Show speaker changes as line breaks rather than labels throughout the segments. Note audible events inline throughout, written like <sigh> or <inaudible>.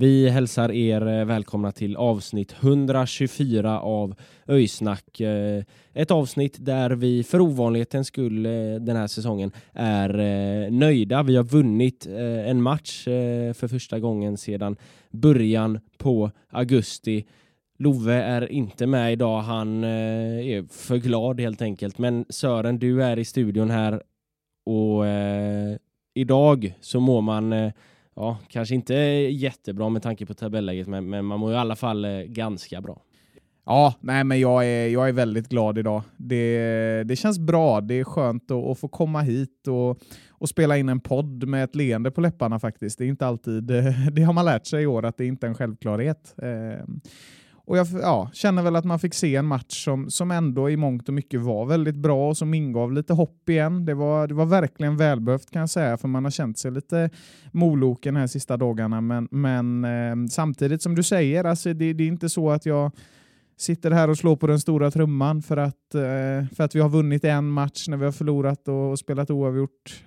Vi
hälsar er eh, välkomna till avsnitt 124 av Öjsnack. Eh, ett avsnitt där vi för ovanlighetens skull eh, den här säsongen är nöjda. Vi har vunnit en match för första gången sedan början på augusti. Love är inte med idag, han är för glad helt enkelt. Men Sören, du är i studion här och idag så mår man ja, kanske inte jättebra med tanke på tabelläget, men, men man mår i alla fall eh, ganska bra.
Ja, nej, men jag är, jag är väldigt glad idag. Det, det känns bra. Det är skönt att, att få komma hit och, och spela in en podd med ett leende på läpparna faktiskt. Det är inte alltid, <laughs> det har man lärt sig i år att det inte är en självklarhet. Ehm, och jag ja, känner väl att man fick se en match som, som ändå i mångt och mycket var väldigt bra och som ingav lite hopp igen. Det var, det var verkligen välbehövt kan jag säga, för man har känt sig lite moloken här sista dagarna. Men, men eh, samtidigt som du säger, alltså det, det är inte så att jag sitter här och slår på den stora trumman för att, eh, för att vi har vunnit en match när vi har förlorat och spelat oavgjort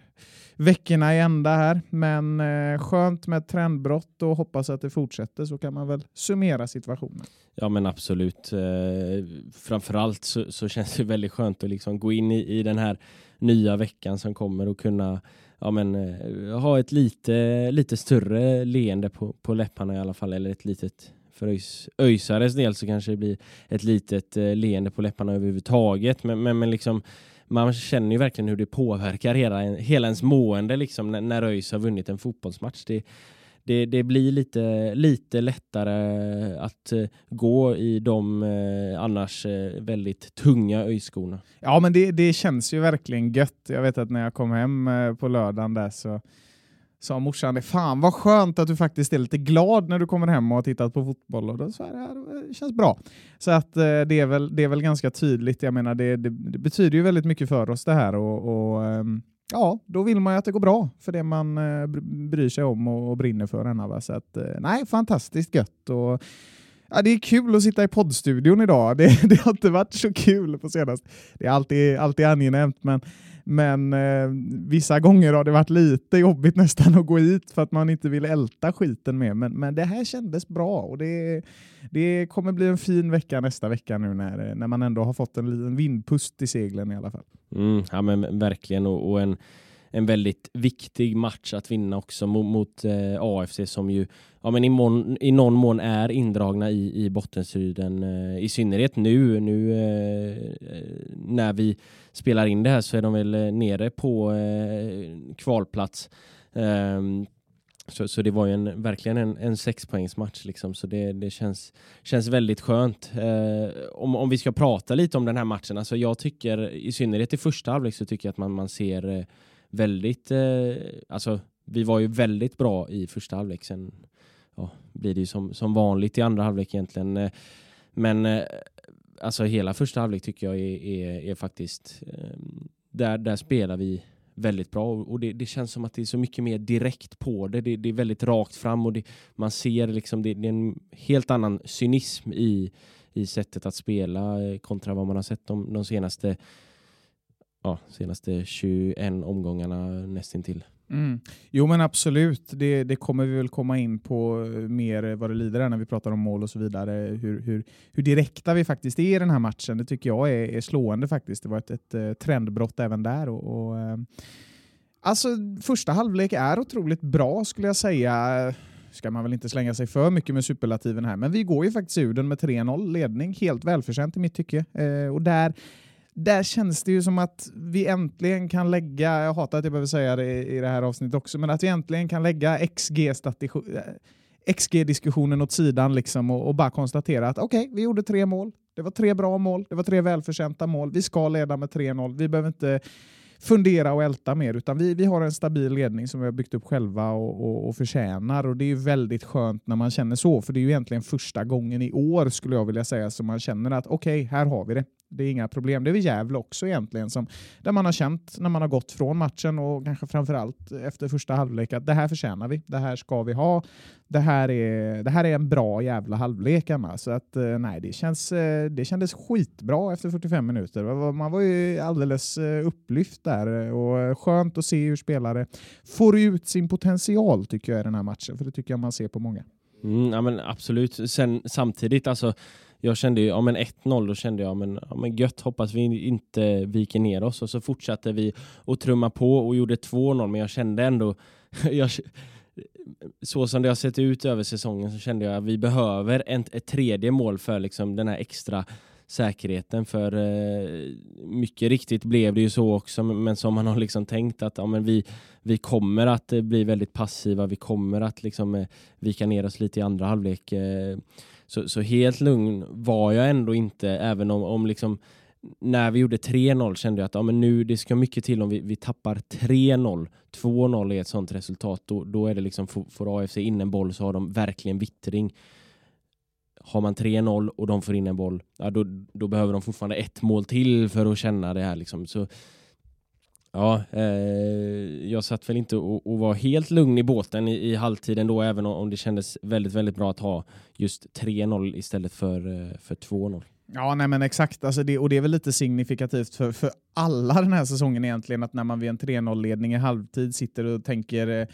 veckorna i ända här. Men eh, skönt med ett trendbrott och hoppas att det fortsätter så kan man väl summera situationen.
Ja men absolut. Eh, framförallt så, så känns det väldigt skönt att liksom gå in i, i den här nya veckan som kommer och kunna ja, men, eh, ha ett lite, lite större leende på, på läpparna i alla fall, eller ett litet för ÖIS, ÖISares del så kanske det blir ett litet eh, leende på läpparna överhuvudtaget. Men, men, men liksom, man känner ju verkligen hur det påverkar hela, hela ens mående liksom, när, när ÖIS har vunnit en fotbollsmatch. Det, det, det blir lite, lite lättare att eh, gå i de eh, annars eh, väldigt tunga öjskorna.
Ja, men det, det känns ju verkligen gött. Jag vet att när jag kom hem på lördagen där så sa morsan det, fan vad skönt att du faktiskt är lite glad när du kommer hem och har tittat på fotboll. Och då sa jag, det känns bra. Så att eh, det, är väl, det är väl ganska tydligt. Jag menar, det, det, det betyder ju väldigt mycket för oss det här och, och eh, ja, då vill man ju att det går bra för det man eh, bryr sig om och, och brinner för. Henne, va? Så att, eh, nej, fantastiskt gött. Och, Ja, det är kul att sitta i poddstudion idag. Det, <laughs> det, har inte varit så kul på senast. Det är alltid, alltid angenämt, men men eh, vissa gånger har det varit lite jobbigt nästan att gå hit för att man inte vill älta skiten med. Men, men det här kändes bra och det, det kommer bli en fin vecka nästa vecka nu när, när man ändå har fått en liten vindpust i seglen i alla fall.
Mm, ja men verkligen och, och en en väldigt viktig match att vinna också mot, mot eh, AFC som ju ja, men i, mån, i någon mån är indragna i, i bottenstriden. Eh, I synnerhet nu, nu eh, eh när vi spelar in det här så är de väl eh, nere på eh, kvalplats. Ehm, så, så det var ju en, verkligen en, en sexpoängsmatch liksom, så det, det känns, känns väldigt skönt. Eh, om, om vi ska prata lite om den här matchen, alltså jag tycker i synnerhet i första halvlek så tycker jag att man, man ser eh, väldigt, eh, alltså vi var ju väldigt bra i första halvlek. Sen ja, blir det ju som, som vanligt i andra halvlek egentligen. Eh, men eh, alltså hela första halvlek tycker jag är, är, är faktiskt, eh, där, där spelar vi väldigt bra och det, det, känns som att det är så mycket mer direkt på det. Det, det är väldigt rakt fram och det, man ser liksom det, det, är en helt annan cynism i, i sättet att spela eh, kontra vad man har sett de, de senaste ja, senaste 21 omgångarna nästintill.
Mm. Jo men absolut, det, det, kommer vi väl komma in på eh, mer eh, vad det lider när vi pratar om mål och så vidare. Hur, hur, hur direkta vi faktiskt är i den här matchen, det tycker jag är, är slående faktiskt. Det var ett, ett, eh, trendbrott även där. Och, och, alltså, första halvlek är otroligt bra skulle jag säga. ska man väl inte slänga sig för mycket med superlativen här, men vi går ju faktiskt ur den med 3-0 ledning, helt välförtjänt i mitt tycke. Eh, och där där känns det ju som att vi äntligen kan lägga, jag hatar att jag behöver säga det i det här avsnittet också, men att vi äntligen kan lägga XG-diskussionen eh, åt sidan liksom och, och bara konstatera att okej, okay, vi gjorde tre mål. Det var tre bra mål, det var tre välförtjänta mål. Vi ska leda med 3-0. Vi behöver inte fundera och älta mer, utan vi, vi har en stabil ledning som vi har byggt upp själva och, och, och förtjänar. Och det är ju väldigt skönt när man känner så, för det är ju egentligen första gången i år skulle jag vilja säga som man känner att okej, okay, här har vi det. Det är inga problem. Det är väl Gävle också egentligen, som, där man har känt när man har gått från matchen och kanske framförallt efter första halvlek att det här förtjänar vi. Det här ska vi ha. Det här är, det här är en bra jävla halvlek. Så att, eh, nej, det, känns, eh, det kändes skitbra efter 45 minuter. Man var ju alldeles eh, upplyft där och skönt att se hur spelare får ut sin potential tycker jag i den här matchen. För det tycker jag man ser på många.
Mm, ja, men absolut. Sen, samtidigt, alltså, jag kände ju, ja men 1-0, då kände jag, men, ja, men gött, hoppas vi inte viker ner oss. Och så fortsatte vi att trumma på och gjorde 2-0, men jag kände ändå, <laughs> jag, så som det har sett ut över säsongen så kände jag att vi behöver en, ett tredje mål för liksom den här extra säkerheten för eh, mycket riktigt blev det ju så också men som man har liksom tänkt att ja, men vi, vi kommer att eh, bli väldigt passiva, vi kommer att liksom eh, vika ner oss lite i andra halvlek. Eh, så, så helt lugn var jag ändå inte, även om, om liksom när vi gjorde 3-0 kände jag att ja, men nu, det ska mycket till om vi, vi tappar 3-0. 2-0 är ett sånt resultat. Då, då är det liksom, får, får AFC in en boll så har de verkligen vittring. Har man 3-0 och de får in en boll, ja, då, då behöver de fortfarande ett mål till för att känna det här. Liksom. Så, ja, eh, jag satt väl inte och, och, var helt lugn i båten i, i halvtiden då, även om det kändes väldigt, väldigt bra att ha just 3-0 istället för, eh, för 2-0.
Ja, nej men exakt. Alltså det, och det är väl lite signifikativt för, för alla den här säsongen egentligen, att när man vid en 3-0-ledning i halvtid sitter och tänker eh,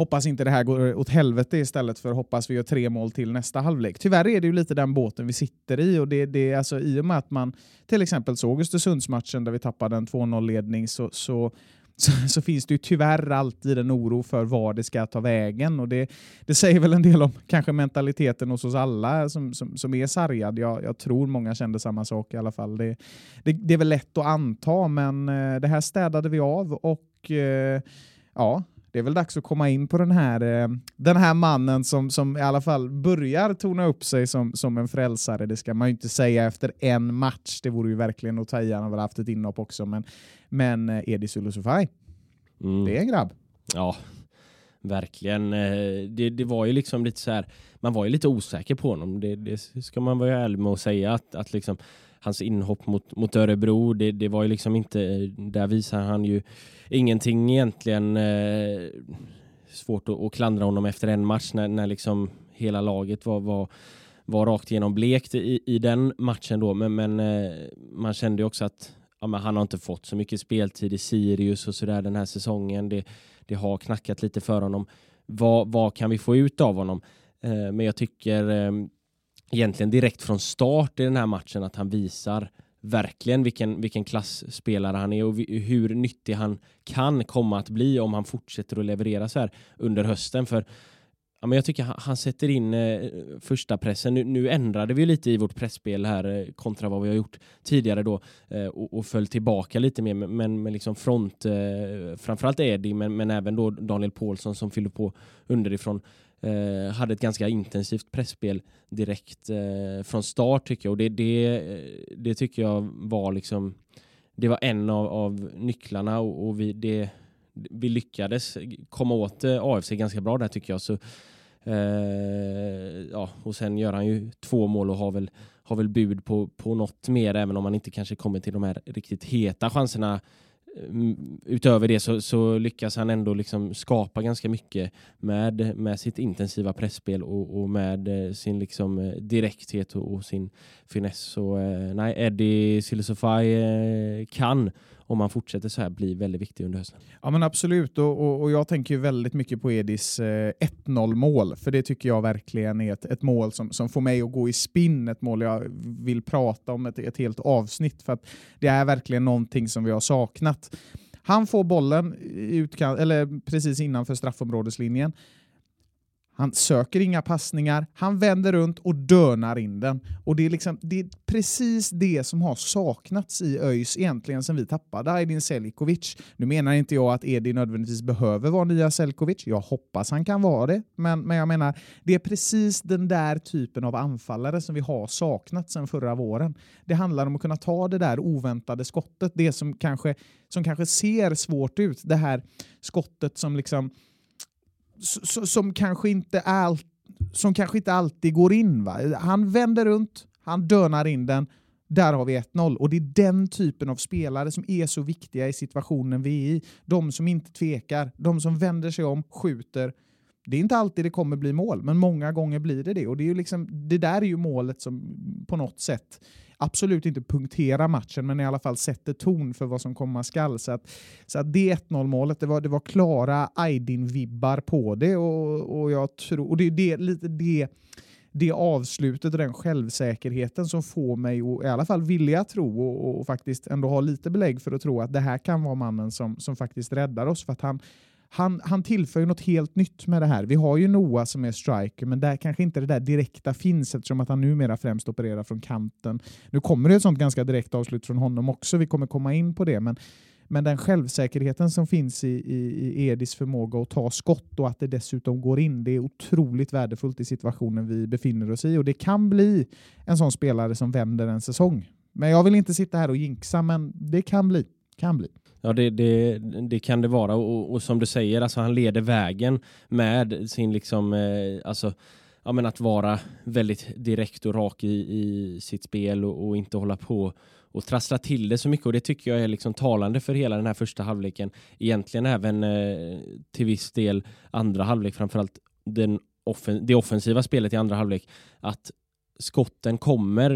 hoppas inte det här går åt helvete istället för hoppas vi gör tre mål till nästa halvlek. Tyvärr är det ju lite den båten vi sitter i och det, det alltså i och med att man till exempel såg Östersundsmatchen där vi tappade en 2-0-ledning så, så så, så, finns det ju tyvärr alltid en oro för var det ska ta vägen. Och det, det säger väl en del om kanske mentaliteten hos oss alla som, som, som är sargad. Jag, jag tror många kände samma sak i alla fall. Det, det, det är väl lätt att anta, men eh, det här städade vi av och eh, ja, det är väl dags att komma in på den här, eh, den här mannen som, som i alla fall börjar tona upp sig som, som en frälsare. Det ska man ju inte säga efter en match. Det vore ju verkligen att ta i. Han har väl haft ett inhopp också. Men, men eh, Edis Ulusufaj, mm. det är en grabb.
Ja, verkligen. Eh, det, det var ju liksom lite så här, man var ju lite osäker på honom. Det, det ska man vara ärlig med att säga. Att, att liksom, hans inhopp mot, mot Örebro, det, det var ju liksom inte, där visar han ju ingenting egentligen. Eh, svårt att, att klandra honom efter en match när, när liksom hela laget var, var, var rakt igenom blekt i, i den matchen då. Men, men eh, man kände ju också att ja, men han har inte fått så mycket speltid i Sirius och sådär den här säsongen. Det, det har knackat lite för honom. Vad, vad kan vi få ut av honom? Eh, men jag tycker eh, egentligen direkt från start i den här matchen att han visar verkligen vilken, vilken klassspelare han är och hur nyttig han kan komma att bli om han fortsätter att leverera så här under hösten. För ja, men jag tycker han, han sätter in eh, första pressen. Nu, nu, ändrade vi lite i vårt pressspel här eh, kontra vad vi har gjort tidigare då eh, och, och föll tillbaka lite mer. Men, men liksom front, eh, framförallt Eddie men, men även då Daniel Paulsson som fyller på underifrån eh, hade ett ganska intensivt pressspel direkt eh, från start tycker jag. Och det, det, eh, det tycker jag var liksom det var en av, av nycklarna och, och vi, det, vi lyckades komma åt eh, AFC ganska bra där tycker jag. Så, eh, ja, och sen gör han ju två mål och har väl, har väl bud på, på något mer även om man inte kanske kommer till de här riktigt heta chanserna Ehm, utöver det så, så, lyckas han ändå liksom skapa ganska mycket med, med sitt intensiva pressspel och, och med eh, sin liksom eh, direkthet och, och sin finess. Så eh, nej, Eddie Silesofaj eh, kan om han fortsätter så här bli väldigt viktig under hösten.
Ja men absolut. Och, och, och jag tänker väldigt mycket på Edis eh, 1-0 mål. För det tycker jag verkligen är ett, ett mål som, som får mig att gå i spinn, ett mål jag vill prata om ett, ett helt avsnitt. För att det är verkligen någonting som vi har saknat. Han får bollen utkan- eller precis innanför straffområdeslinjen. Han söker inga passningar, han vänder runt och dönar in den. Och det är, liksom, det är precis det som har saknats i ÖIS egentligen sen vi tappade Aydin Selkovic. Nu menar inte jag att Edi nödvändigtvis behöver vara nya Selkovic, jag hoppas han kan vara det, men, men jag menar, det är precis den där typen av anfallare som vi har saknat sen förra våren. Det handlar om att kunna ta det där oväntade skottet, det som kanske, som kanske ser svårt ut, det här skottet som liksom som kanske inte all, som kanske inte alltid går in. Va? Han vänder runt, han dönar in den, där har vi 1-0. Och det är den typen av spelare som är så viktiga i situationen vi är i. De som inte tvekar, de som vänder sig om, skjuter. Det är inte alltid det kommer bli mål, men många gånger blir det det. Och det, är ju liksom, det där är ju målet som på något sätt absolut inte punktera matchen, men i alla fall sätter ton för vad som komma skall. Så att, så att det 1-0 målet, det var, det var klara Aydin-vibbar på det och, och jag tror, och det är det, lite det det avslutet och den självsäkerheten som får mig att i alla fall vilja tro och, och, faktiskt ändå ha lite belägg för att tro att det här kan vara mannen som, som faktiskt räddar oss. För att han, han, han tillför ju något helt nytt med det här. Vi har ju Noah som är striker, men där kanske inte det där direkta finns eftersom att han numera främst opererar från kanten. Nu kommer det ett sånt ganska direkt avslut från honom också, vi kommer komma in på det, men, men den självsäkerheten som finns i, i, i Edis förmåga att ta skott och att det dessutom går in, det är otroligt värdefullt i situationen vi befinner oss i och det kan bli en sån spelare som vänder en säsong. Men jag vill inte sitta här och jinxa, men det kan bli. Kan bli.
Ja, det, det, det, kan det vara. Och, och, som du säger, alltså, han leder vägen med sin liksom, eh, alltså, ja, men att vara väldigt direkt och rak i, i sitt spel och, och, inte hålla på och trassla till det så mycket. Och det tycker jag är liksom talande för hela den här första halvleken. Egentligen även eh, till viss del andra halvlek, framförallt den offen det offensiva spelet i andra halvlek. Att skotten kommer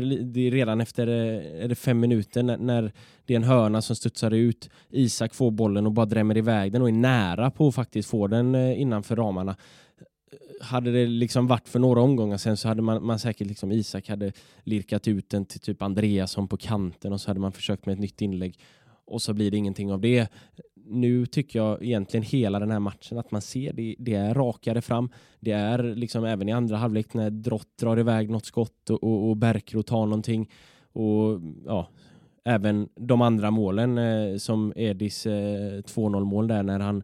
redan efter eh, är det fem minuter när, det är en hörna som studsar ut. Isak får bollen och bara drämmer iväg den och är nära på att faktiskt få den eh, innanför ramarna. Eh, hade det liksom varit för några omgångar sen så hade man, man säkert liksom Isak hade lirkat ut den till typ Andreasson på kanten och så hade man försökt med ett nytt inlägg och så blir det ingenting av det nu tycker jag egentligen hela den här matchen att man ser det, det är rakare fram. Det är liksom även i andra halvlek när Drott drar iväg något skott och, och, och Berkro tar någonting. Och ja, även de andra målen eh, som Edis eh, 2-0 mål där när han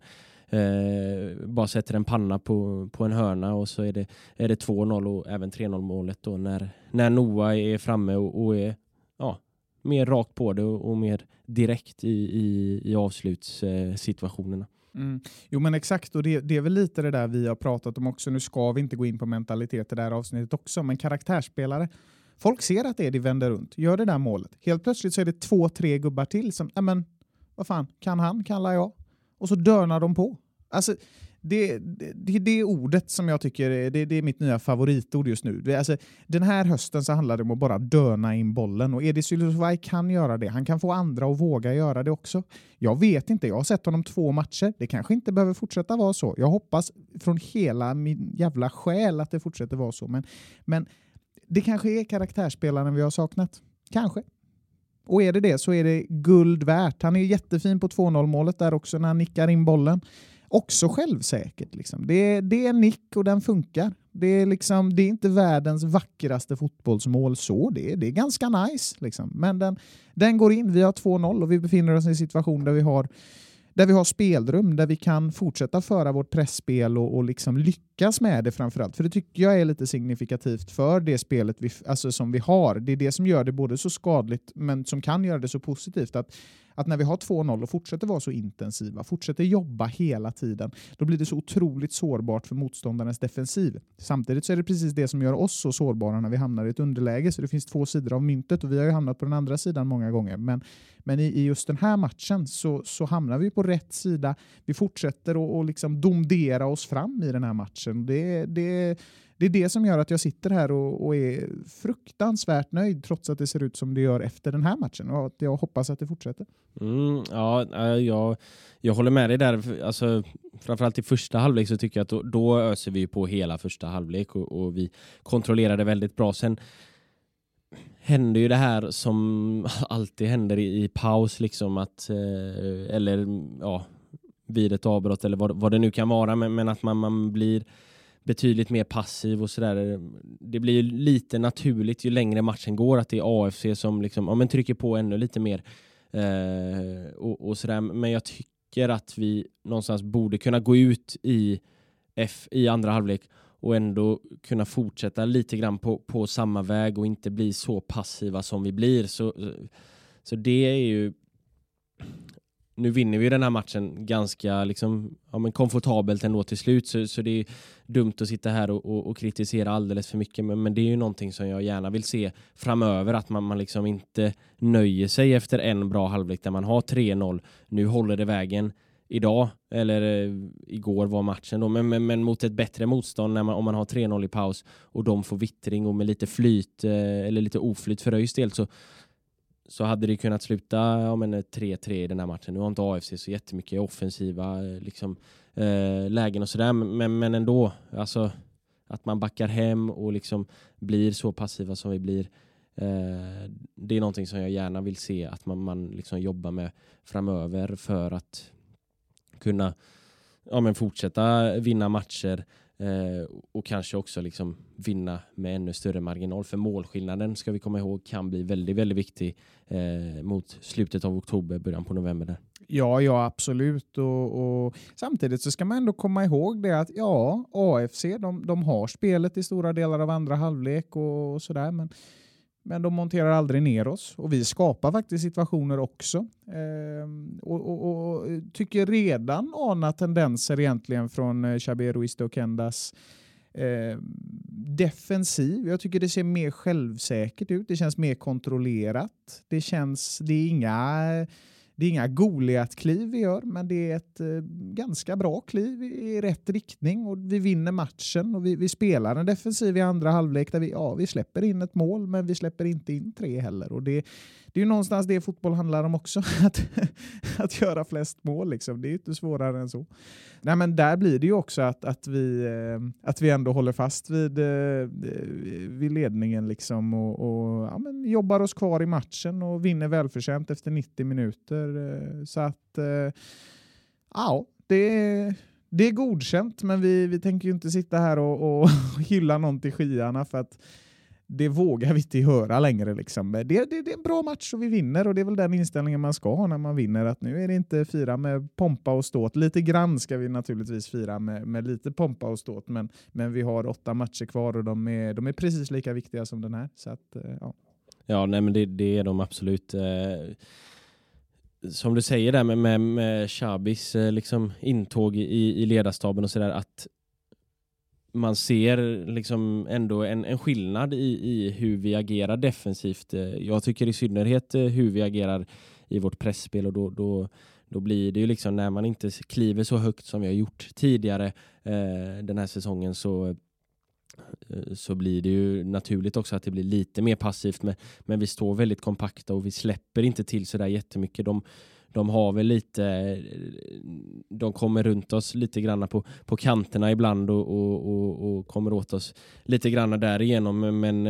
eh, bara sätter en panna på, på en hörna och så är det, är det 2-0 och även 3-0 målet då när, när Noah är framme och, och är mer rakt på det och, och mer direkt i, i, i avslutssituationerna.
Mm. Jo men exakt, och det, det, är väl lite det där vi har pratat om också. Nu ska vi inte gå in på mentalitet i det här avsnittet också, men karaktärsspelare. Folk ser att Eddie vänder runt, gör det där målet. Helt plötsligt så är det två, tre gubbar till som, ja men vad fan, kan han, kallar jag. Och så dörnar de på. Alltså, det, det, det ordet som jag tycker är, det, det, är mitt nya favoritord just nu. Det, alltså, den här hösten så handlar det om att bara döna in bollen och Edi Sylusvaj kan göra det. Han kan få andra att våga göra det också. Jag vet inte, jag har sett honom två matcher. Det kanske inte behöver fortsätta vara så. Jag hoppas från hela min jävla själ att det fortsätter vara så. Men, men det kanske är karaktärsspelaren vi har saknat. Kanske. Och är det det så är det guld värt. Han är jättefin på 2-0 målet där också när han nickar in bollen också självsäkert. Liksom. Det, det är nick och den funkar. Det är, liksom, det är inte världens vackraste fotbollsmål så. Det, det är ganska nice. Liksom. Men den, den går in. Vi har 2-0 och vi befinner oss i en situation där vi har där vi har spelrum, där vi kan fortsätta föra vårt pressspel och, och liksom lyckas med det framförallt. För det tycker jag är lite signifikativt för det spelet vi, alltså som vi har. Det är det som gör det både så skadligt men som kan göra det så positivt. Att att när vi har 2-0 och fortsätter vara så intensiva, fortsätter jobba hela tiden, då blir det så otroligt sårbart för motståndarens defensiv. Samtidigt så är det precis det som gör oss så sårbara när vi hamnar i ett underläge, så det finns två sidor av myntet och vi har ju hamnat på den andra sidan många gånger. Men, men i, i just den här matchen så, så hamnar vi på rätt sida. Vi fortsätter att liksom domdera oss fram i den här matchen. Det, det det är det som gör att jag sitter här och, och, är fruktansvärt nöjd trots att det ser ut som det gör efter den här matchen och att jag hoppas att det fortsätter.
Mm, ja, eh, jag, jag håller med dig där. Alltså, framförallt i första halvlek så tycker jag att då, då öser vi på hela första halvlek och, och vi kontrollerade väldigt bra. Sen händer ju det här som alltid händer i, i paus, liksom att, eh, eller ja, vid ett avbrott eller vad, vad det nu kan vara, men, men att man, man blir betydligt mer passiv och sådär. Det blir ju lite naturligt ju längre matchen går att det är AFC som liksom, ja, men trycker på ännu lite mer. Eh, och, och sådär. Men jag tycker att vi någonstans borde kunna gå ut i F i andra halvlek och ändå kunna fortsätta lite grann på, på samma väg och inte bli så passiva som vi blir. Så, så det är ju nu vinner vi den här matchen ganska liksom, ja, men komfortabelt ändå till slut. Så, så det är dumt att sitta här och, och, och, kritisera alldeles för mycket. Men, men det är ju någonting som jag gärna vill se framöver att man, man liksom inte nöjer sig efter en bra halvlek där man har 3-0 nu håller det vägen idag eller eh, igår var matchen då. Men, men, men mot ett bättre motstånd när man, om man har 3-0 i paus och de får vittring och med lite flyt eh, eller lite oflyt för ÖIS del så så hade det kunnat sluta ja, 3-3 eh, i den här matchen. Nu har inte AFC så jättemycket offensiva eh, liksom, eh, lägen och sådär, men, men ändå. Alltså, att man backar hem och liksom blir så passiva som vi blir. Eh, det är någonting som jag gärna vill se att man, man liksom jobbar med framöver för att kunna ja, men fortsätta vinna matcher Eh, och kanske också liksom vinna med ännu större marginal. För målskillnaden ska vi komma ihåg kan bli väldigt, väldigt viktig eh, mot slutet av oktober, början på november. Där.
Ja, ja absolut. Och, och, Samtidigt så ska man ändå komma ihåg det att ja, AFC de, de har spelet i stora delar av andra halvlek och, och sådär. Men men de monterar aldrig ner oss och vi skapar faktiskt situationer också. Eh, och, och, och, tycker redan ana tendenser egentligen från eh, Xabi Ruiz Kendas eh, defensiv. Jag tycker det ser mer självsäkert ut. Det känns mer kontrollerat. Det känns, det är inga det är inga Goliat-kliv vi gör, men det är ett eh, ganska bra kliv i rätt riktning och vi vinner matchen och vi, vi, spelar en defensiv i andra halvlek där vi, ja, vi släpper in ett mål, men vi släpper inte in tre heller. Och det, det är ju någonstans det fotboll handlar om också, <laughs> att, att göra flest mål. Liksom. Det är inte svårare än så. Nej, men där blir det ju också att, att, vi, eh, att vi ändå håller fast vid, eh, vid ledningen liksom och, och ja, men jobbar oss kvar i matchen och vinner välförtjänt efter 90 minuter. Eh, så att, ja, det det är godkänt, men vi, vi tänker ju inte sitta här och, och <laughs> hylla någon till skyarna för att det vågar vi inte göra längre. Liksom. Det, det, det, är en bra match och vi vinner och det är väl den inställningen man ska ha när man vinner. Att nu är det inte fira med pompa och ståt. Lite grann ska vi naturligtvis fira med, med lite pompa och ståt, men, men vi har åtta matcher kvar och de är, de är precis lika viktiga som den här. Så att, eh, ja.
ja, nej, men det, det är de absolut. Eh som du säger där med, med, med Chabis eh, liksom intåg i, i ledarstaben och sådär att man ser liksom ändå en, en skillnad i, i hur vi agerar defensivt. Eh, jag tycker i synnerhet eh, hur vi agerar i vårt pressspel och då, då, då blir det ju liksom när man inte kliver så högt som vi har gjort tidigare eh, den här säsongen så eh, så blir det ju naturligt också att det blir lite mer passivt men, men vi står väldigt kompakta och vi släpper inte till sådär jättemycket. De, de har väl lite, de kommer runt oss lite grann på, på kanterna ibland och, och, och, och kommer åt oss lite grann därigenom. Men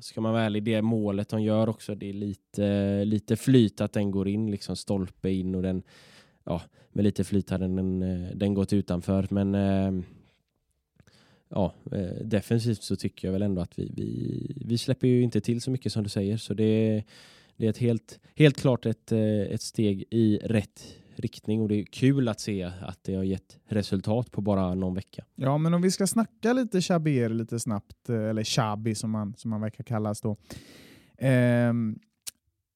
ska man vara ärlig, det målet de gör också, det är lite, lite flyt att den går in, liksom stolpe in och den, ja, med lite flyt hade den, den gått utanför. Men ja, defensivt så tycker jag väl ändå att vi, vi, vi släpper ju inte till så mycket som du säger. Så det det är ett helt, helt klart ett, eh, ett steg i rätt riktning och det är kul att se att det har gett resultat på bara någon vecka.
Ja, men om vi ska snacka lite Chabier lite snabbt, eh, eller Chabi som man, som man verkar kallas då. Um,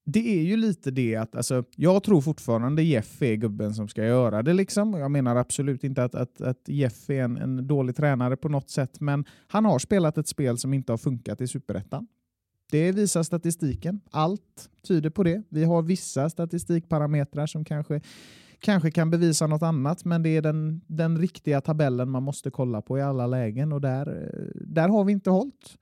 det är ju lite det att alltså, jag tror fortfarande Jeff är gubben som ska göra det. Liksom. Jag menar absolut inte att, att, att Jeff är en, en dålig tränare på något sätt, men han har spelat ett spel som inte har funkat i superettan. Det visar statistiken. Allt tyder på det. Vi har vissa statistikparametrar som kanske, kanske kan bevisa något annat, men det är den, den riktiga tabellen man måste kolla på i alla lägen och där, där har vi inte hållit.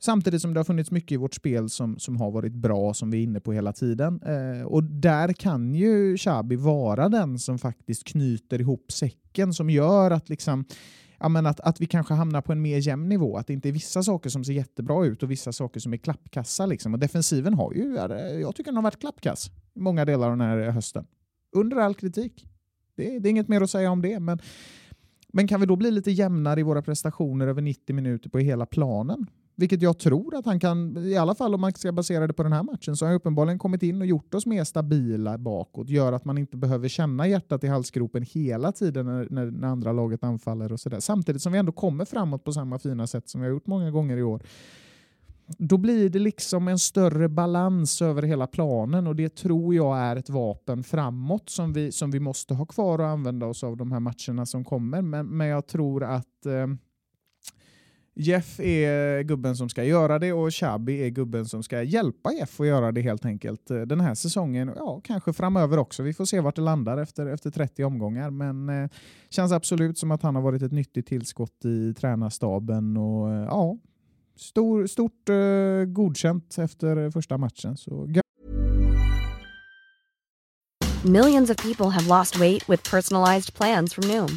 Samtidigt som det har funnits mycket i vårt spel som, som har varit bra, som vi är inne på hela tiden. Eh, och där kan ju Xabi vara den som faktiskt knyter ihop säcken, som gör att liksom ja, men att, att vi kanske hamnar på en mer jämn nivå. Att det inte är vissa saker som ser jättebra ut och vissa saker som är klappkassa. Liksom. Och defensiven har ju, jag tycker den har varit klappkass i många delar av den här hösten. Under all kritik. Det, det är inget mer att säga om det. Men Men kan vi då bli lite jämnare i våra prestationer över 90 minuter på hela planen? Vilket jag tror att han kan, i alla fall om man ska basera det på den här matchen, så har han uppenbarligen kommit in och gjort oss mer stabila bakåt. Gör att man inte behöver känna hjärtat i halsgropen hela tiden när, när, när andra laget anfaller och sådär. Samtidigt som vi ändå kommer framåt på samma fina sätt som vi har gjort många gånger i år. Då blir det liksom en större balans över hela planen och det tror jag är ett vapen framåt som vi, som vi måste ha kvar och använda oss av de här matcherna som kommer. Men, men jag tror att eh, Jeff är gubben som ska göra det och Chabi är gubben som ska hjälpa Jeff att göra det helt enkelt eh, den här säsongen. Ja, kanske framöver också. Vi får se vart det landar efter, efter 30 omgångar. Men eh, känns absolut som att han har varit ett nyttigt tillskott i tränarstaben och eh, ja, stor, stort eh, godkänt efter första matchen. Så
Millions of people have lost weight with personalized plans from Noom,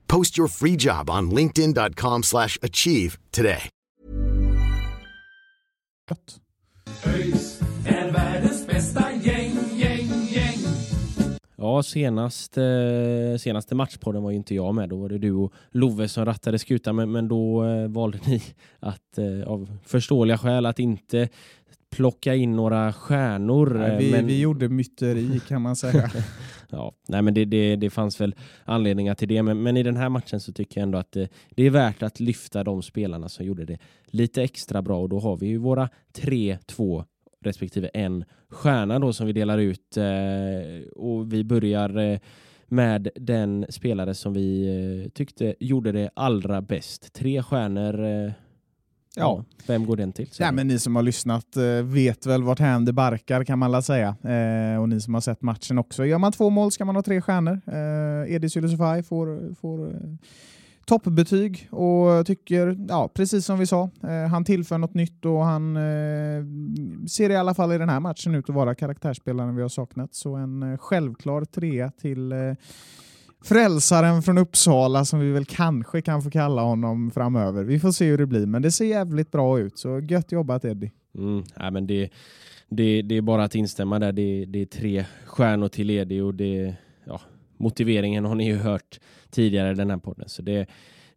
Post your free job on linkedin.com/achieve slash achieve today.
Ja, senast, eh, senaste matchpodden var ju inte jag med. Då var det du och Love som rattade skutan, men, men då eh, valde ni <laughs> att eh, av förståeliga skäl att inte plocka in några stjärnor.
Nej, vi,
men...
vi gjorde myteri kan man säga. <laughs>
Ja, nej men det, det, det fanns väl anledningar till det, men, men i den här matchen så tycker jag ändå att det, det är värt att lyfta de spelarna som gjorde det lite extra bra och då har vi ju våra tre, två respektive en stjärna då som vi delar ut eh, och vi börjar eh, med den spelare som vi eh, tyckte gjorde det allra bäst. Tre stjärnor. Eh,
Ja.
Vem går den till?
Ja, men ni som har lyssnat eh, vet väl vart hän det barkar kan man väl säga. Eh, och ni som har sett matchen också. Gör man två mål ska man ha tre stjärnor. Eh, Edis Ylusufaj får, får eh, toppbetyg och tycker, ja precis som vi sa, eh, han tillför något nytt och han eh, ser i alla fall i den här matchen ut att vara karaktärsspelaren vi har saknat. Så en eh, självklar trea till frälsaren från Uppsala som vi väl kanske kan få kalla honom framöver. Vi får se hur det blir, men det ser jävligt bra ut. Så gött jobbat Eddie.
Mm, ja, men det, det, det är bara att instämma där. Det, det är tre stjärnor till Eddie. och det, ja, motiveringen har ni ju hört tidigare i den här podden. Så det,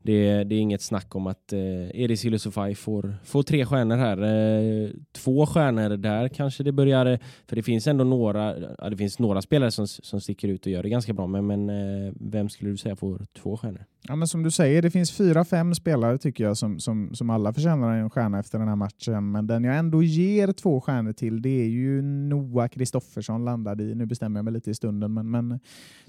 det, det är inget snack om att eh, Eris Ylusufaj får, får tre stjärnor här. Eh, två stjärnor där kanske det börjar, eh, för det finns ändå några, ja, det finns några spelare som, som sticker ut och gör det ganska bra, men, men eh, vem skulle du säga får två stjärnor?
Ja, men som du säger, det finns fyra, fem spelare tycker jag som, som, som alla förtjänar en stjärna efter den här matchen. Men den jag ändå ger två stjärnor till, det är ju Noah Kristoffersson landade i. Nu bestämmer jag mig lite i stunden, men, men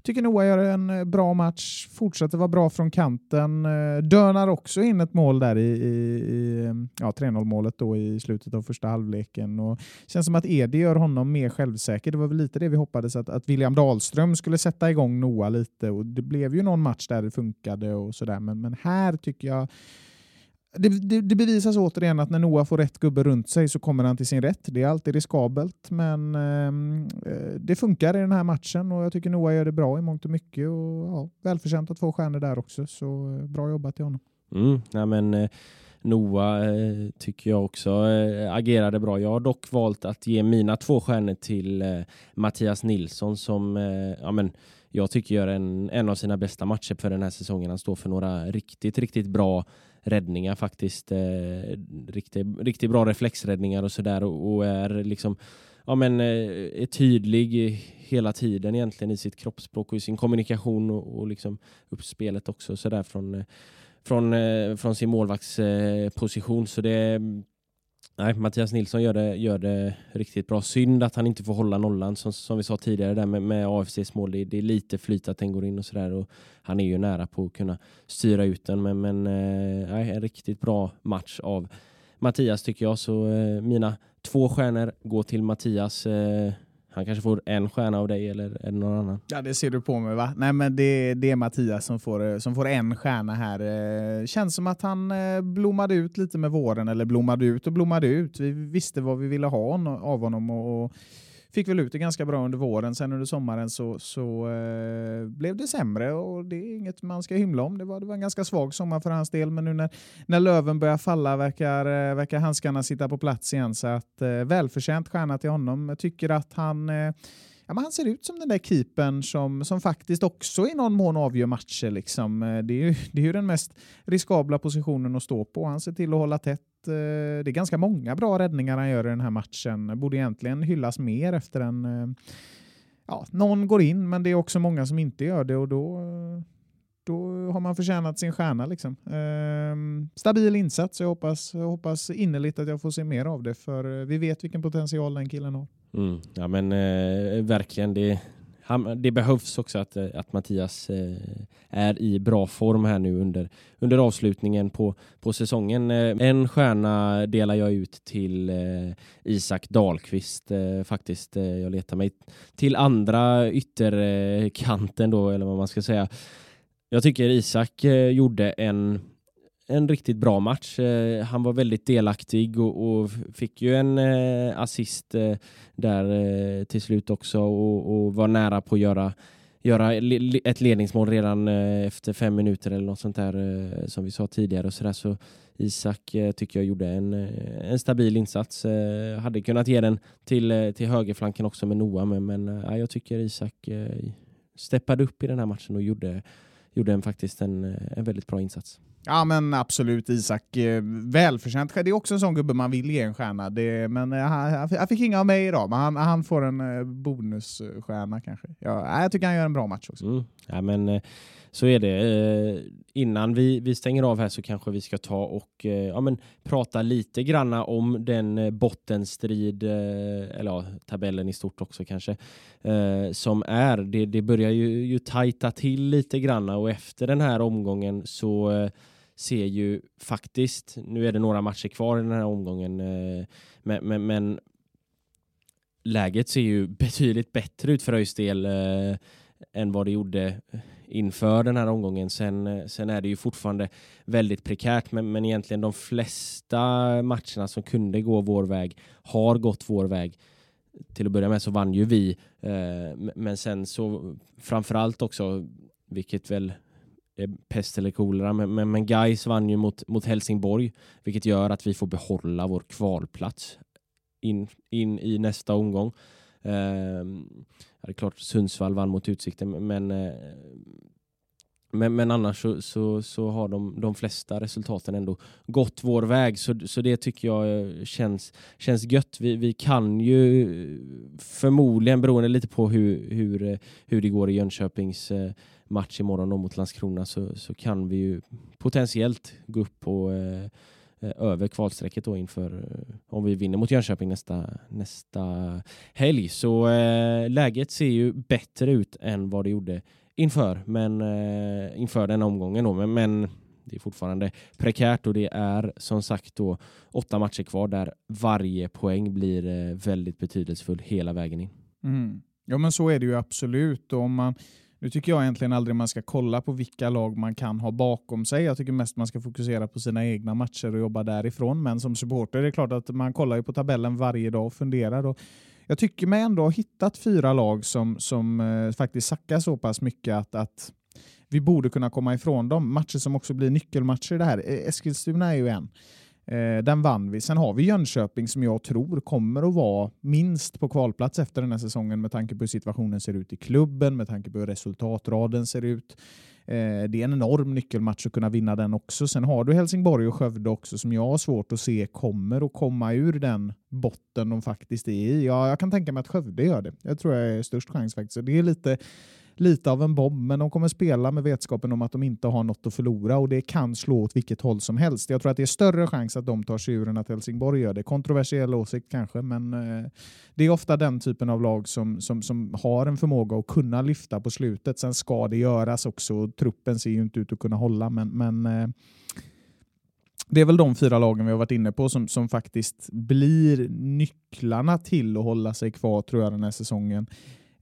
tycker Noah gör en bra match, fortsätter vara bra från kanten, eh, dönar också in ett mål där i, i, i ja, 3-0 målet då i slutet av första halvleken. Och känns som att Edi gör honom mer självsäker. Det var väl lite det vi hoppades att, att William Dahlström skulle sätta igång Noah lite och det blev ju någon match där det funkade och sådär. Men, men här tycker jag det, det, det bevisas återigen att när Noah får rätt gubbe runt sig så kommer han till sin rätt. Det är alltid riskabelt, men ehm, eh, det funkar i den här matchen och jag tycker Noah gör det bra i mångt och mycket. Och, ja, välförtjänt att få stjärnor där också, så eh, bra jobbat till honom.
Mm, nej men eh, Noah eh, tycker jag också eh, agerade bra. Jag har dock valt att ge mina två stjärnor till eh, Mattias Nilsson som eh, ja, men, jag tycker gör en, en av sina bästa matcher för den här säsongen. Han står för några riktigt, riktigt bra räddningar faktiskt. Eh, riktigt, riktigt bra reflexräddningar och sådär och, och är liksom ja, men, eh, är tydlig hela tiden egentligen i sitt kroppsspråk och i sin kommunikation och, och liksom uppspelet också så där från, eh, från, eh, från sin målvaktsposition. Så det Nej, Mattias Nilsson gör det, gör det riktigt bra. Synd att han inte får hålla nollan som, som vi sa tidigare där med, med AFCs mål. Det, det är lite flyt att den går in och sådär. Han är ju nära på att kunna styra ut den. Men, men eh, en riktigt bra match av Mattias tycker jag. Så eh, mina två stjärnor går till Mattias. Eh, han kanske får en stjärna av dig eller är det någon annan?
Ja, det ser du på mig va? Nej, men det, det är Mattias som får, eh, som får en stjärna här. Eh, känns som att han eh, blommade ut lite med våren, eller blommade ut och blommade ut. Vi visste vad vi ville ha av honom och, och fick väl ut det ganska bra under våren. Sen under sommaren så, så eh, blev det sämre och det är inget man ska hymla om. Det var, det var en ganska svag sommar för hans del, men nu när, när löven börjar falla verkar, eh, verkar handskarna sitta på plats igen. Så att eh, välförtjänt stjärna till honom. Jag tycker att han eh, ja, men han ser ut som den där keepern som, som faktiskt också i någon mån avgör matcher. Liksom. Eh, det, är ju, <laughs> det är ju den mest riskabla positionen att stå på. Han ser till att hålla tätt. Eh, det är ganska många bra räddningar han gör i den här matchen. Borde egentligen hyllas mer efter en... Eh, ja, någon går in, men det är också många som inte gör det och då, då har man förtjänat sin stjärna. Liksom. Ehm, stabil insats. Jag hoppas, jag hoppas innerligt att jag får se mer av det, för vi vet vilken potential den killen har.
Mm. Ja men eh, verkligen. Det, han, det behövs också att, eh, att Mattias eh, är i bra form här nu under, under avslutningen på, på säsongen. Eh, en stjärna delar jag ut till eh, Isak Dahlqvist eh, faktiskt. Eh, jag letar mig till andra ytterkanten då, eller vad man ska säga. Jag tycker Isak eh, gjorde en en riktigt bra match. Eh, han var väldigt delaktig och, och fick ju en eh, assist eh, där eh, till slut också och, och, var nära på att göra, göra ett ledningsmål redan eh, efter fem minuter eller något sånt där eh, som vi sa tidigare. Och så, där. så Isak eh, tycker jag gjorde en, eh, en stabil insats. Eh, hade kunnat ge den till, till högerflanken också med Noah men, men jag tycker Isak steppade upp i den här matchen och gjorde, gjorde en, faktiskt en, en väldigt bra insats.
Ja men absolut Isak, eh, välförtjänt. Det är också en sån gubbe man vill ge en stjärna. Det, men eh, han, han fick inga av mig idag, men han, han får en eh, bonusstjärna kanske. Ja, jag tycker han gör en bra match också.
Mm. Ja, men, så är det. Innan vi, vi stänger av här så kanske vi ska ta och ja, men, prata lite granna om den bottenstrid, eller ja, tabellen i stort också kanske, som är. Det, det börjar ju, ju tajta till lite granna och efter den här omgången så ser ju faktiskt, nu är det några matcher kvar i den här omgången, eh, men, men, men läget ser ju <laughs> betydligt bättre ut för ÖIS del eh, än vad det gjorde inför den här omgången. Sen, eh, sen är det ju fortfarande väldigt prekärt, men, men egentligen de flesta matcherna som kunde gå vår väg har gått vår väg. Till att börja med så vann ju vi, eh, men sen så framförallt också, vilket väl pest eller kolera, men, men, men Gais vann ju mot, mot Helsingborg, vilket gör att vi får behålla vår kvalplats in, in i nästa omgång. Eh, det är klart Sundsvall vann mot Utsikten, men, eh, men, men annars så, så, så, har de, de flesta resultaten ändå gått vår väg, så, så det tycker jag eh, känns, känns gött. Vi, vi kan ju eh, förmodligen, beroende lite på hur, hur, eh, hur det går i Jönköpings eh, match imorgon då mot Landskrona så, så kan vi ju potentiellt gå upp på eh, eh över kvalstrecket då inför eh, om vi vinner mot Jönköping nästa, nästa helg. Så eh, läget ser ju bättre ut än vad det gjorde inför, men, eh, inför den omgången. Då. Men, men det är fortfarande prekärt och det är som sagt då åtta matcher kvar där varje poäng blir eh, väldigt betydelsefull hela vägen in.
Mm. Ja men så är det ju absolut. Om man nu tycker jag egentligen aldrig man ska kolla på vilka lag man kan ha bakom sig. Jag tycker mest man ska fokusera på sina egna matcher och jobba därifrån. Men som supporter är det klart att man kollar ju på tabellen varje dag och funderar. Och jag tycker mig ändå ha hittat fyra lag som, som eh, faktiskt sackar så pass mycket att, att vi borde kunna komma ifrån dem. Matcher som också blir nyckelmatcher i det här. E-, Eskilstuna är ju en. Eh, den vann vi. Sen har vi Jönköping som jag tror kommer att vara minst på kvalplats efter den här säsongen med tanke på hur situationen ser ut i klubben, med tanke på hur resultatraden ser ut. Eh, det är en enorm nyckelmatch att kunna vinna den också. Sen har du Helsingborg och Skövde också som jag har svårt att se kommer att komma ur den botten de faktiskt är i. Ja, jag kan tänka mig att Skövde gör det. Jag tror jag är störst chans faktiskt. Det är lite lite av en bomb, men de kommer spela med vetskapen om att de inte har något att förlora och det kan slå åt vilket håll som helst. Jag tror att det är större chans att de tar sig ur än att Helsingborg gör det. Kontroversiell åsikt kanske, men eh, det är ofta den typen av lag som, som, som har en förmåga att kunna lyfta på slutet. Sen ska det göras också. Truppen ser ju inte ut att kunna hålla, men, men eh, det är väl de fyra lagen vi har varit inne på som, som faktiskt blir nycklarna till att hålla sig kvar tror jag den här säsongen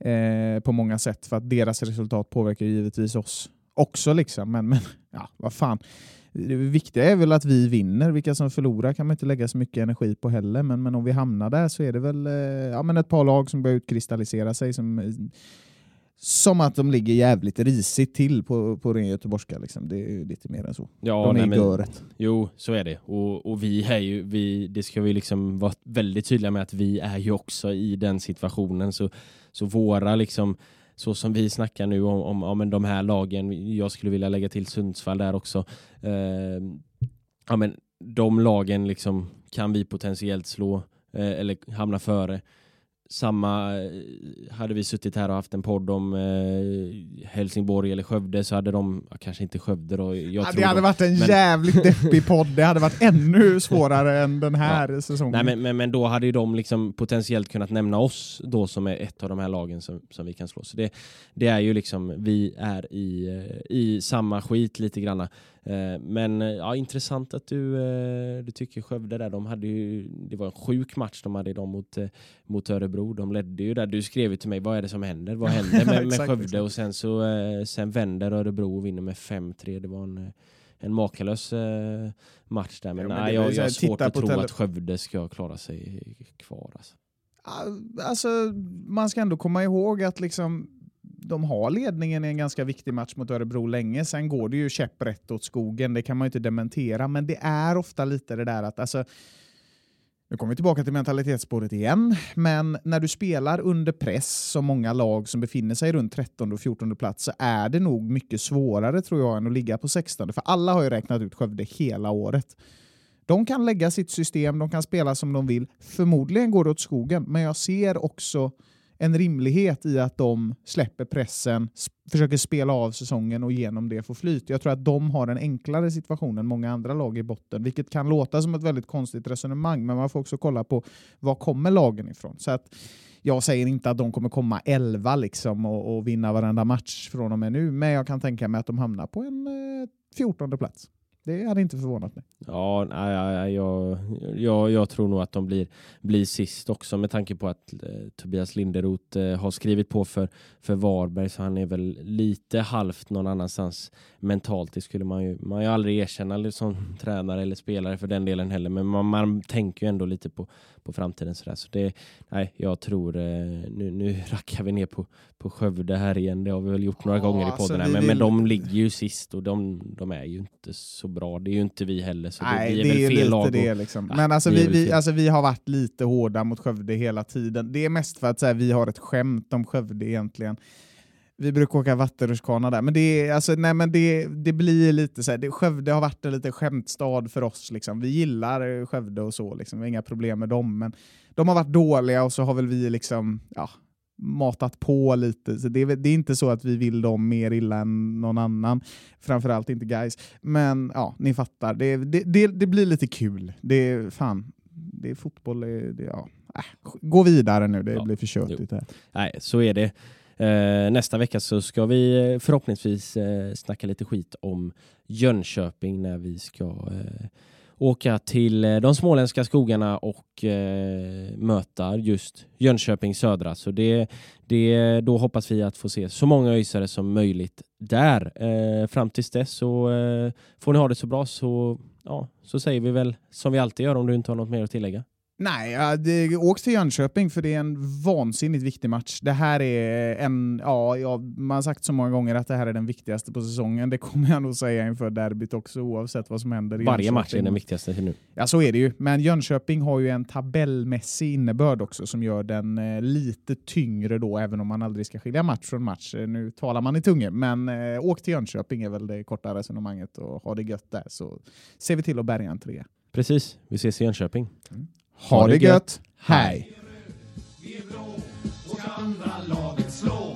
eh, på många sätt för att deras resultat påverkar givetvis oss också. Liksom. Men, men ja, vad fan. Det viktiga är väl att vi vinner. Vilka som förlorar kan man inte lägga så mycket energi på heller. Men, men om vi hamnar där så är det väl eh, ja, men ett par lag som börjar utkristallisera sig som som att de ligger jävligt risigt till på, på ren göteborgska. Liksom. Det är lite mer än så.
Ja,
de är
nej,
i
men-
göret.
Jo, så är det. Och, och vi är ju, vi, det ska vi liksom vara väldigt tydliga med att vi är ju också i den situationen. Så, så våra liksom, så som vi snackar nu om, om, om de här lagen, jag skulle vilja lägga till Sundsvall där också. Eh, ja, men de lagen liksom kan vi potentiellt slå eh, eller hamna före. Samma, eh, hade vi suttit här och haft en podd om eh, Helsingborg eller Skövde så hade de, ja, kanske inte Skövde då. Jag
Ja, det hade
de,
varit en
men-
jävligt deppig podd. Det hade varit ännu <laughs> svårare än den här säsongen.
Nej, men, men, men då hade ju de liksom potentiellt kunnat nämna oss då som är ett av de här lagen som, som vi kan slå. Så det, det är ju liksom, vi är i, eh, i samma skit lite granna. Eh, Men eh, ja, intressant att du, eh, du tycker Skövde där, de hade ju, det var en sjuk match de hade idag mot, mot Örebro. De ledde ju där. Du skrev ju till mig, vad är det som händer? Vad händer <laughs> med, med Skövde? Och sen så sen vänder Örebro och vinner med 5-3. Det var en, en makalös match där. Men,
Ja, men
nej, jag, jag har svårt att tro att Skövde ska klara sig kvar. Alltså.
Alltså, man ska ändå komma ihåg att liksom, de har ledningen i en ganska viktig match mot Örebro länge. Sen går det ju käpprätt åt skogen, det kan man ju inte dementera. Men det är ofta lite det där att alltså, nu kommer vi tillbaka till mentalitetsspåret igen, men när du spelar under press som många lag som befinner sig runt 13 och 14 plats så är det nog mycket svårare tror jag än att ligga på 16. För alla har ju räknat ut Skövde hela året. De kan lägga sitt system, de kan spela som de vill. Förmodligen går det åt skogen, men jag ser också en rimlighet i att de släpper pressen, försöker spela av säsongen och genom det få flyt. Jag tror att de har en enklare situation än många andra lag i botten, vilket kan låta som ett väldigt konstigt resonemang, men man får också kolla på var kommer lagen ifrån. Så att jag säger inte att de kommer komma 11 liksom och, och vinna varenda match från och med nu, men jag kan tänka mig att de hamnar på en eh, 14 plats. Det hade inte förvånat mig.
Ja, nej, jag, jag, jag tror nog att de blir, blir sist också med tanke på att eh, Tobias Linderoth eh, har skrivit på för, för Varberg så han är väl lite halvt någon annanstans mentalt. Det skulle man ju, man ju aldrig erkänna som tränare eller spelare för den delen heller. Men man, man tänker ju ändå lite på, på framtiden sådär. Så det, nej, jag tror, eh, nu, nu rackar vi ner på, på Skövde här igen. Det har vi väl gjort några
Ja,
gånger i
alltså,
podden här.
vi
Men, men
vill-
de ligger ju sist och de, de är ju inte så bra. Det är ju inte vi heller. Så
Nej,
det,
det
vi är
är
väl
ju
fel lag.
det. Liksom.
Ja,
Men alltså
vi är
vi, alltså vi har varit lite hårda mot Skövde hela tiden. Det är mest för att så här, vi har ett skämt om Skövde egentligen. Vi brukar åka vattenrutschkana där, men det, är, alltså, nej, men det, det blir lite så här, det, Skövde har varit en liten skämtstad för oss. Liksom. Vi gillar Skövde och så, liksom. inga problem med dem, men de har varit dåliga och så har väl vi liksom, ja, matat på lite. Så det, det är inte så att vi vill dem mer illa än någon annan. Framförallt inte guys. Men ja, ni fattar. Det, det, det, blir lite kul. Det fan, det är fotboll. Det, det, ja. äh, gå vidare nu, det
Ja,
blir för tjötigt här.
Nej, så är det. Eh, nästa vecka så ska vi eh, förhoppningsvis eh, snacka lite skit om Jönköping när vi ska eh, åka till eh, de småländska skogarna och eh, möta just Jönköping södra. Så det, det, då hoppas vi att få se så många öisare som möjligt där. Eh, fram tills dess så eh, får ni ha det så bra så, ja, så säger vi väl som vi alltid gör om du inte har något mer att tillägga.
Nej, det, åk till Jönköping för det är en vansinnigt viktig match. Det här är en, ja, ja, man har sagt så många gånger att det här är den viktigaste på säsongen. Det kommer jag nog säga inför derbyt också oavsett vad som händer i
Varje
Jönköping.
match är den viktigaste nu.
Ja, så är det ju. Men Jönköping har ju en tabellmässig innebörd också som gör den eh, lite tyngre då, även om man aldrig ska skilja match från match. Eh, nu talar man i tungor, men eh, åk till Jönköping är väl det korta resonemanget och ha det gött där så ser vi till att bärga en trea.
Precis, vi ses i Jönköping.
Ha, det gött! Hej!
Vi är blå och ska andra laget slå.